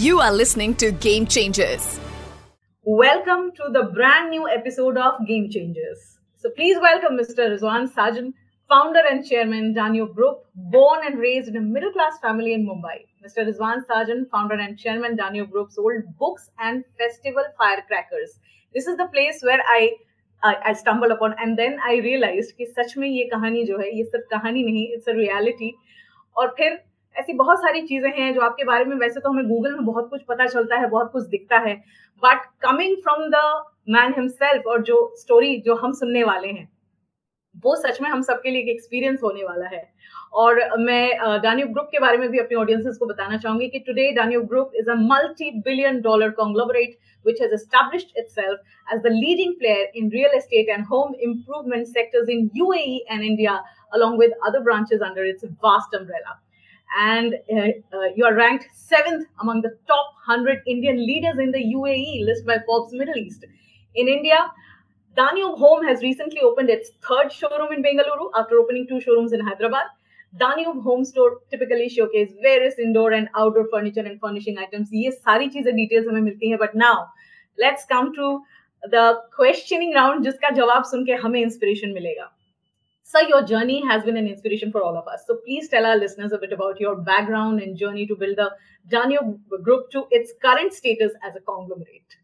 You are listening to Game Changers. Welcome to the brand new episode of Game Changers. So please welcome Mr. Rizwan Sajan, founder and chairman Danube Group, born and raised in a middle class family in Mumbai. Mr. Rizwan Sajan, founder and chairman Danube Group, sold books and festival firecrackers. This is the place where I I upon, and then I realized realize कि सच में ये कहानी जो है ये सिर्फ कहानी नहीं इट्स अ रियलिटी और फिर ऐसी बहुत सारी चीज़ें हैं जो आपके बारे में वैसे तो हमें गूगल में बहुत कुछ पता चलता है बहुत कुछ दिखता है but coming from the man himself और जो स्टोरी जो हम सुनने वाले हैं वो सच में हम सबके लिए एक एक्सपीरियंस होने वाला है और मैं डान्यूब ग्रुप के बारे में भी अपने ऑडियंसेस को बताना चाहूँगी कि today Danube group is a multi billion dollar conglomerate which has established itself as the leading player in real estate and home improvement sectors in UAE and India, along with other branches under its vast umbrella. And uh, uh, you are ranked seventh among the top 100 Indian leaders in the UAE list by Forbes Middle East. In India, Danube Home has recently opened its third showroom in Bengaluru after opening two showrooms in Hyderabad. Danube Home Store typically showcase various indoor and outdoor furniture and furnishing items. ये सारी चीज़ें details हमें मिलती हैं but now let's come to the questioning round जिसका जवाब सुन के हमें इंस्पिरेशन मिलेगा Sir, your journey has been an inspiration for all of us. So please tell our listeners a bit about your background and journey to build the Danube Group to its current status as a conglomerate.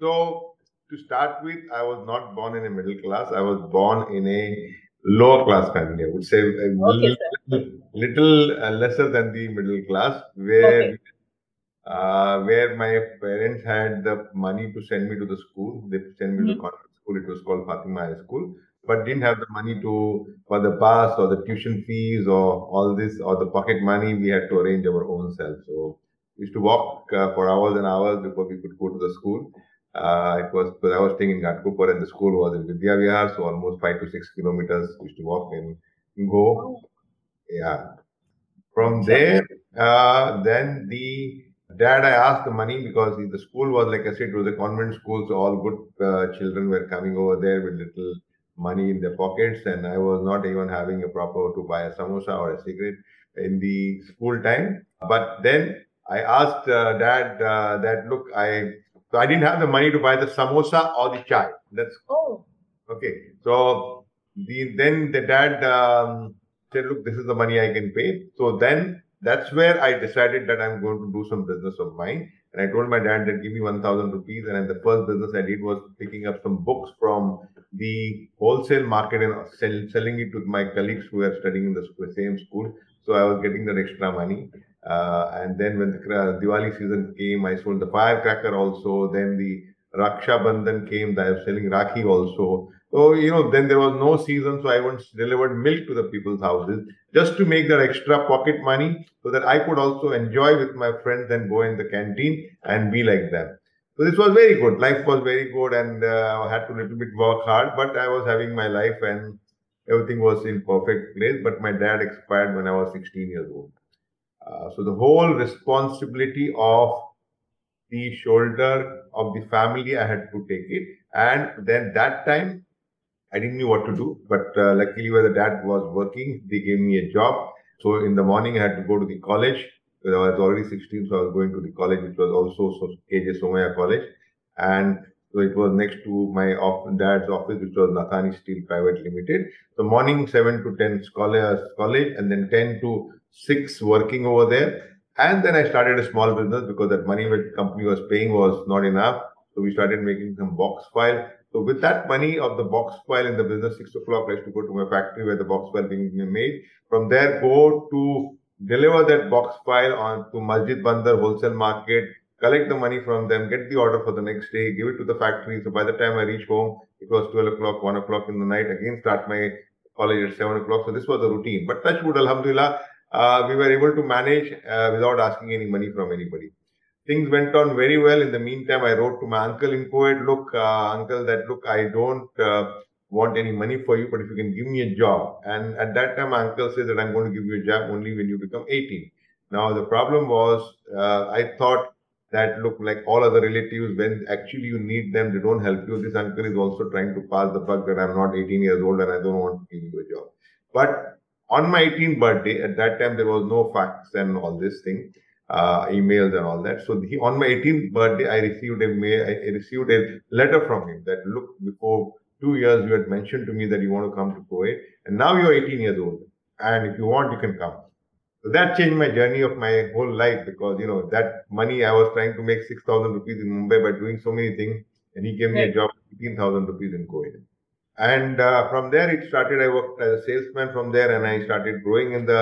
So, to start with, I was not born in a middle class. I was born in a lower class family. I would say a okay, little, little uh, lesser than the middle class, where okay. uh, where my parents had the money to send me to the school. They sent me mm-hmm. to convent school. It was called Fatima High School, but didn't have the money to for the bus or the tuition fees or all this or the pocket money. We had to arrange our own self. So we used to walk uh, for hours and hours before we could go to the school. Uh, it was because I was staying in Ghatkopar and the school was in Vidya Vihar, so almost five to six kilometers we used to walk and go. Yeah. From there, uh, then the dad, I asked the money because the school was, like I said, it was a convent school, so all good uh, children were coming over there with little money in their pockets, and I was not even having a proper to buy a samosa or a cigarette in the school time. But then I asked uh, dad uh, that, look, I so I didn't have the money to buy the samosa or the chai. That's oh okay. So the then the dad um, said, "Look, this is the money I can pay." So then that's where I decided that I'm going to do some business of mine. And I told my dad that give me 1000 rupees. And the first business I did was picking up some books from the wholesale market and sell, selling it to my colleagues who are studying in the same school. So I was getting that extra money. Uh, and then when the Diwali season came, I sold the firecracker also. Then the Raksha Bandhan came, I was selling Rakhi also. So, you know, then there was no season, so I once delivered milk to the people's houses just to make that extra pocket money so that I could also enjoy with my friends and go in the canteen and be like them. So this was very good. Life was very good and uh, I had to little bit work hard, but I was having my life and everything was in perfect place. But my dad expired when I was 16 years old. Uh, so the whole responsibility of the shoulder of the family, I had to take it. And then that time, I didn't know what to do. But uh, luckily, where the dad was working, they gave me a job. So in the morning, I had to go to the college. I was already 16, so I was going to the college, which was also KJ Somaiya College. And so it was next to my dad's office, which was Nathani Steel Private Limited. So morning 7 to 10 college, college and then 10 to six working over there. And then I started a small business because that money the company was paying was not enough. So we started making some box file. So with that money of the box file in the business, six o'clock, I used to go to my factory where the box file being made. From there, go to deliver that box file on to Masjid Bandar wholesale market, collect the money from them, get the order for the next day, give it to the factory. So by the time I reach home, it was 12 o'clock, 1 o'clock in the night. Again, start my college at 7 o'clock. So this was the routine. But touch wood, Alhamdulillah, uh, we were able to manage uh, without asking any money from anybody. Things went on very well. In the meantime, I wrote to my uncle in Kuwait, look, uh, uncle, that look, I don't uh, want any money for you, but if you can give me a job. And at that time, my uncle said that I'm going to give you a job only when you become 18. Now, the problem was, uh, I thought that look like all other relatives, when actually you need them, they don't help you. This uncle is also trying to pass the buck that I'm not 18 years old and I don't want to give you a job. But on my 18th birthday, at that time there was no fax and all this thing. uh, emails and all that. So he, on my 18th birthday, I received a mail, I received a letter from him that look before two years you had mentioned to me that you want to come to Kuwait, and now you're 18 years old, and if you want, you can come. So that changed my journey of my whole life because you know that money I was trying to make 6,000 rupees in Mumbai by doing so many things, and he gave me a job 18,000 rupees in Kuwait. And uh, from there, it started. I worked as a salesman from there, and I started growing in the.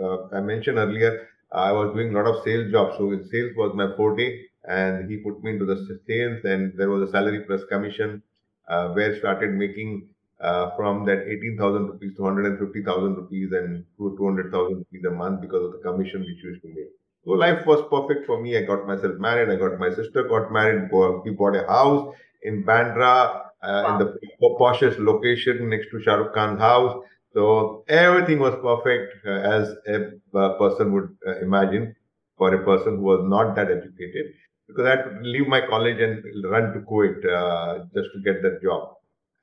Uh, I mentioned earlier, I was doing a lot of sales jobs. So sales was my forte, and he put me into the sales, and there was a salary plus commission, uh, where started making uh, from that 18,000 rupees to 150,000 rupees and to 200,000 rupees a month because of the commission which used to make. So life was perfect for me. I got myself married. I got my sister got married. We bought a house in Bandra uh, wow. in the poshest location next to Shah Rukh Khan's house. So everything was perfect uh, as a uh, person would uh, imagine for a person who was not that educated. Because I had to leave my college and run to Kuwait uh, just to get that job.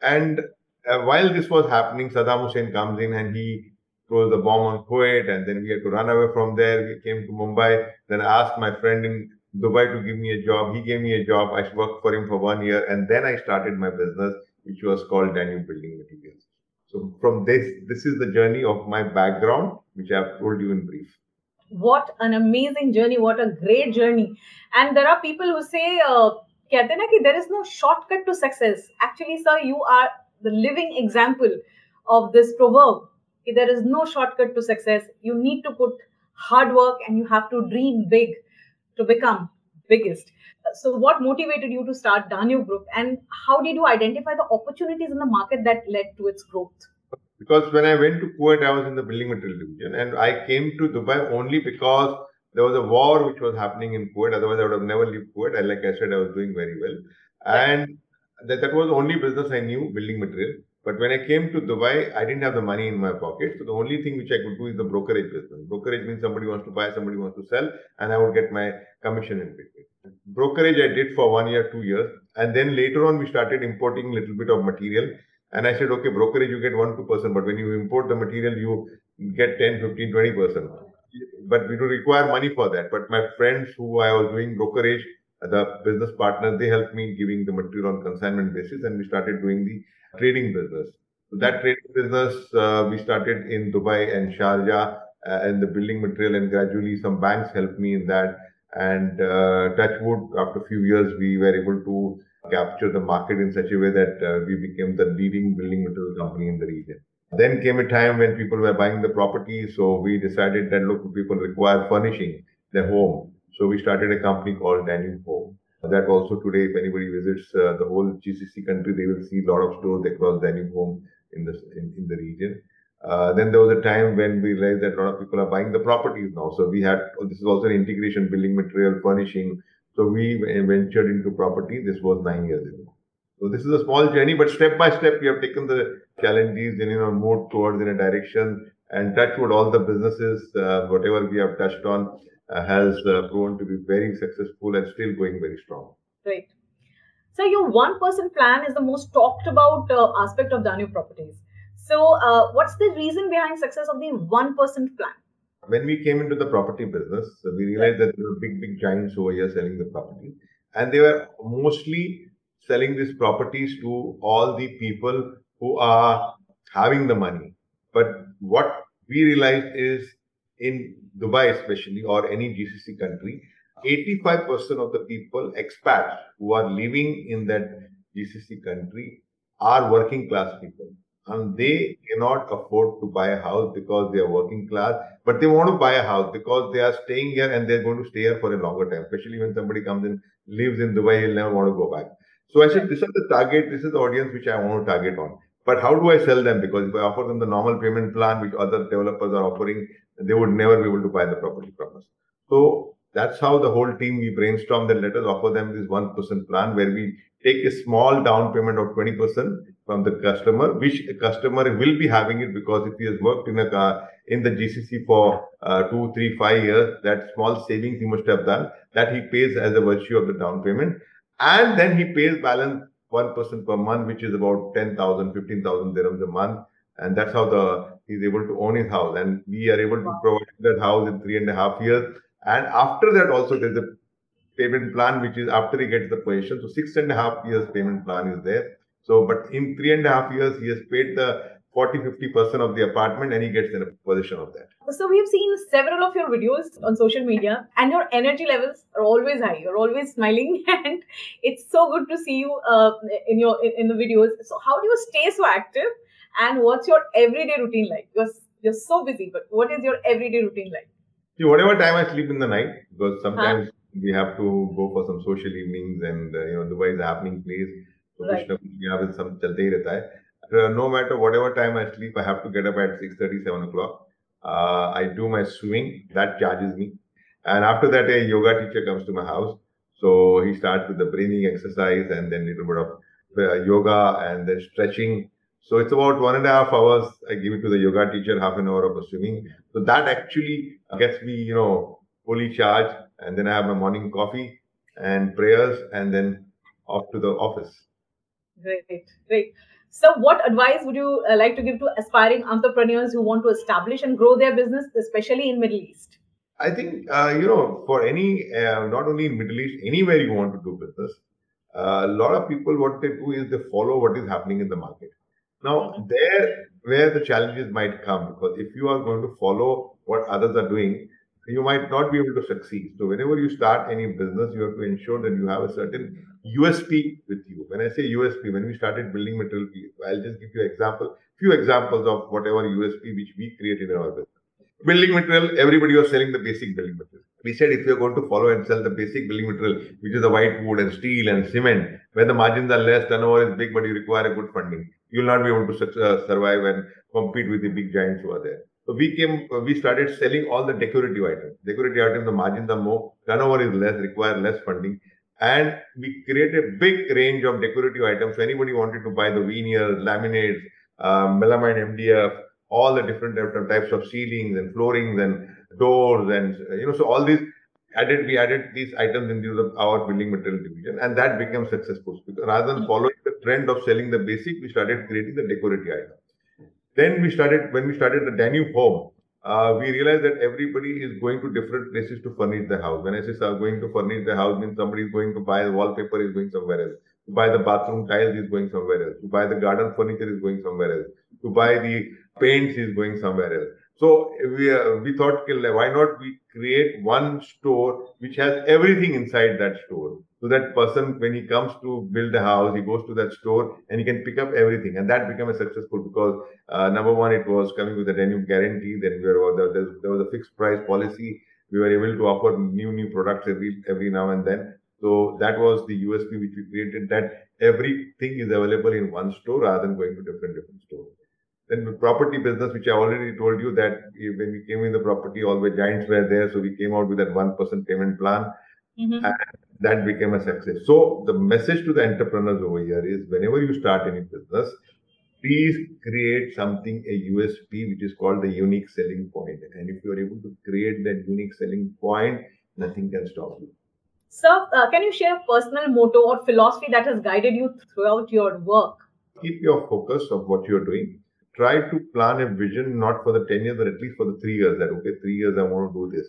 And uh, while this was happening, Saddam Hussein comes in and he throws the bomb on Kuwait, and then we had to run away from there. We came to Mumbai. Then I asked my friend in Dubai to give me a job. He gave me a job. I worked for him for one year, and then I started my business, which was called Danube Building Materials. So from this, this is the journey of my background, which I've told you in brief. What an amazing journey! What a great journey! And there are people who say, uh, there is no shortcut to success. Actually, sir, you are the living example of this proverb. There is no shortcut to success. You need to put hard work and you have to dream big to become biggest. So, what motivated you to start Danube Group, and how did you identify the opportunities in the market that led to its growth? Because when I went to Kuwait, I was in the building material division, and I came to Dubai only because there was a war which was happening in Kuwait. Otherwise, I would have never left Kuwait. And like I said, I was doing very well, and that, that was the only business I knew, building material. But when I came to Dubai, I didn't have the money in my pocket. So the only thing which I could do is the brokerage business. Brokerage means somebody wants to buy, somebody wants to sell, and I would get my commission in between. Brokerage I did for one year, two years. And then later on, we started importing a little bit of material. And I said, okay, brokerage, you get 1%, 2%. But when you import the material, you get 10, 15, 20%. But we do require money for that. But my friends who I was doing brokerage, the business partners, they helped me giving the material on consignment basis. And we started doing the trading business. So that trading business uh, we started in Dubai and Sharjah uh, and the building material, and gradually some banks helped me in that. And uh, Touchwood, after a few years, we were able to capture the market in such a way that uh, we became the leading building material company in the region. Then came a time when people were buying the property, so we decided that local people require furnishing their home. So we started a company called Danube Home. That also today, if anybody visits uh, the whole GCC country, they will see a lot of stores across Danube Home in the in, in the region. Uh, then there was a time when we realized that a lot of people are buying the properties now. So we had this is also an integration, building material, furnishing. So we ventured into property. This was nine years ago. So this is a small journey, but step by step we have taken the challenges and you know moved towards in a direction and touch wood all the businesses, uh, whatever we have touched on, uh, has uh, proven to be very successful and still going very strong. Right. So your one percent plan is the most talked about uh, aspect of Danube Properties. So uh, what's the reason behind success of the one percent plan? When we came into the property business, we realized that there were big, big giants over here selling the property, and they were mostly selling these properties to all the people who are having the money. But what we realized is in Dubai, especially, or any GCC country, 85% of the people, expats who are living in that GCC country, are working class people. And they cannot afford to buy a house because they are working class, but they want to buy a house because they are staying here and they're going to stay here for a longer time, especially when somebody comes and lives in Dubai, he'll never want to go back. So I said, this is the target, this is the audience which I want to target on. But how do I sell them? Because if I offer them the normal payment plan which other developers are offering, they would never be able to buy the property from us. So that's how the whole team we brainstormed and let us offer them this one percent plan where we take a small down payment of 20% from the customer, which a customer will be having it because if he has worked in a car in the GCC for uh, two, three, five years, that small savings he must have done that he pays as a virtue of the down payment, and then he pays balance one percent per month, which is about 10,000, 15,000 dirhams a month, and that's how the he's able to own his house. And we are able to provide that house in three and a half years. And after that, also there's a payment plan, which is after he gets the position. So six and a half years payment plan is there. So, but in three and a half years, he has paid the 40 50% of the apartment and he gets in a position of that. So, we've seen several of your videos on social media, and your energy levels are always high. You're always smiling, and it's so good to see you uh, in your in the videos. So, how do you stay so active? And what's your everyday routine like? You're, you're so busy, but what is your everyday routine like? See, whatever time I sleep in the night, because sometimes huh? we have to go for some social evenings, and uh, you know, Dubai is a happening place. So, right. with some chalte hi rehta hai. Uh, no matter whatever time I sleep, I have to get up at 6.30, 7 o'clock. Uh, I do my swimming, that charges me. And after that, a yoga teacher comes to my house. So he starts with the breathing exercise and then a little bit of uh, yoga and then stretching. So it's about one and a half hours. I give it to the yoga teacher, half an hour of the swimming. So that actually gets me, you know, fully charged. And then I have my morning coffee and prayers and then off to the office. Great, great. So, what advice would you uh, like to give to aspiring entrepreneurs who want to establish and grow their business, especially in Middle East? I think uh, you know, for any, uh, not only in Middle East, anywhere you want to do business, uh, a lot of people what they do is they follow what is happening in the market. Now, mm-hmm. there where the challenges might come because if you are going to follow what others are doing, you might not be able to succeed. So, whenever you start any business, you have to ensure that you have a certain USP with you. When I say USP, when we started building material, I'll just give you an example, few examples of whatever USP which we created in our business. Building material, everybody was selling the basic building material. We said if you're going to follow and sell the basic building material, which is the white wood and steel and cement, where the margins are less, turnover is big, but you require a good funding, you'll not be able to uh, survive and compete with the big giants who are there. So we came, we started selling all the decorative items. Decorative items, the margins are more, turnover is less, require less funding. And we created a big range of decorative items. So anybody wanted to buy the veneers, laminates, um, melamine MDF, all the different types of ceilings and floorings and doors and you know so all these added we added these items into the, our building material division and that became successful because rather than following the trend of selling the basic we started creating the decorative items then we started when we started the danube home uh, we realized that everybody is going to different places to furnish the house. When I say going to furnish the house, means somebody is going to buy the wallpaper, is going somewhere else. To buy the bathroom tiles, is going somewhere else. To buy the garden furniture, is going somewhere else. To buy the paints, is going somewhere else. So we uh, we thought, why not we create one store which has everything inside that store. So that person, when he comes to build a house, he goes to that store and he can pick up everything. And that became a successful because uh, number one, it was coming with a new guarantee. Then we were, there, there was a fixed price policy. We were able to offer new new products every every now and then. So that was the USP which we created. That everything is available in one store rather than going to different different stores. Then the property business, which I already told you that when we came in the property, all the giants were there. So we came out with that 1% payment plan. Mm-hmm. And that became a success. So the message to the entrepreneurs over here is whenever you start any business, please create something, a USP, which is called the unique selling point. And if you are able to create that unique selling point, nothing can stop you. Sir, uh, can you share a personal motto or philosophy that has guided you throughout your work? Keep your focus of what you're doing try to plan a vision not for the 10 years, but at least for the three years that, okay, three years I want to do this.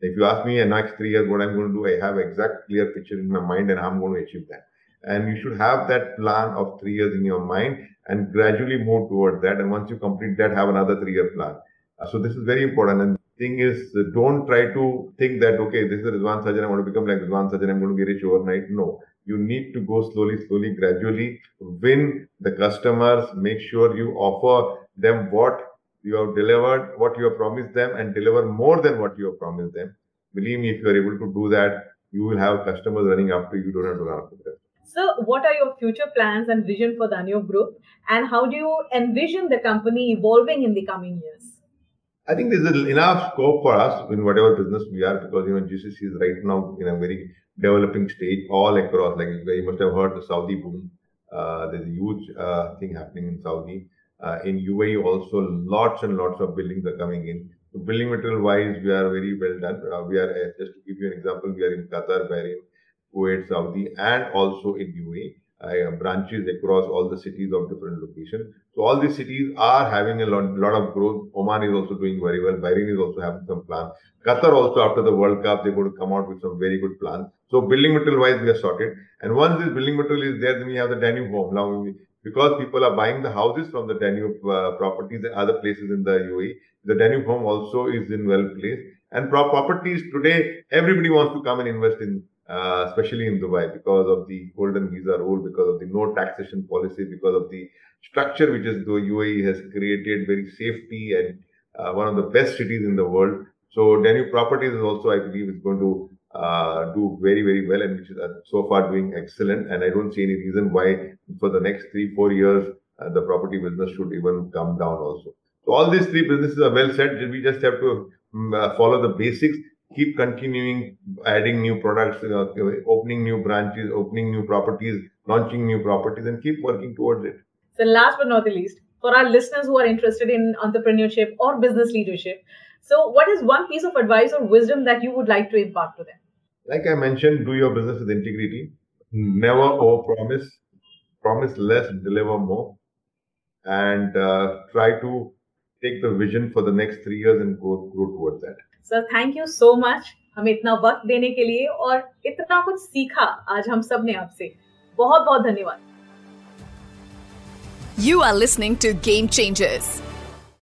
If you ask me in next three years what I'm going to do, I have exact clear picture in my mind and I'm going to achieve that. And you should have that plan of three years in your mind and gradually move towards that. And once you complete that, have another three year plan. Uh, so this is very important. And thing is, uh, don't try to think that, okay, this is Rizwan Sajan, I want to become like Rizwan Sajan, I'm going to be rich overnight. No you need to go slowly, slowly, gradually, win the customers, make sure you offer them what you have delivered, what you have promised them, and deliver more than what you have promised them. Believe me, if you are able to do that, you will have customers running after you. Don't have to run after them. So, what are your future plans and vision for Danube Group, and how do you envision the company evolving in the coming years? I think there's enough scope for us in whatever business we are because you know GCC is right now in a very developing stage all across. Like you must have heard the Saudi boom. Uh, there's a huge uh, thing happening in Saudi. Uh, in UAE also, lots and lots of buildings are coming in. So building material wise, we are very well done. Uh, we are uh, just to give you an example, we are in Qatar, Bahrain, Kuwait, Saudi, and also in UAE. uh, branches across all the cities of different locations. So all these cities are having a lot, lot of growth. Oman is also doing very well. Bahrain is also having some plans. Qatar also after the World Cup, they're going to come out with some very good plans. So building material wise, we are sorted. And once this building material is there, then we have the Danube home. Now, we, because people are buying the houses from the Danube uh, properties and other places in the UAE, the Danube home also is in well placed. And properties today, everybody wants to come and invest in uh, especially in Dubai, because of the golden visa rule, because of the no taxation policy, because of the structure which is the UAE has created, very safety and uh, one of the best cities in the world. So Danube Properties is also, I believe, is going to uh, do very, very well, and which is uh, so far doing excellent. And I don't see any reason why for the next three, four years uh, the property business should even come down also. So all these three businesses are well set. We just have to um, follow the basics keep continuing adding new products, uh, opening new branches, opening new properties, launching new properties, and keep working towards it. So, last but not the least, for our listeners who are interested in entrepreneurship or business leadership, so what is one piece of advice or wisdom that you would like to impart to them? Like I mentioned, do your business with integrity. Never overpromise. Promise less, deliver more, and uh, try to take the vision for the next three years and go grow towards that. Sir thank you so much हमें इतना वक्त देने के लिए और इतना कुछ सीखा आज हम सब ने आपसे बहुत बहुत धन्यवाद you are listening to game changers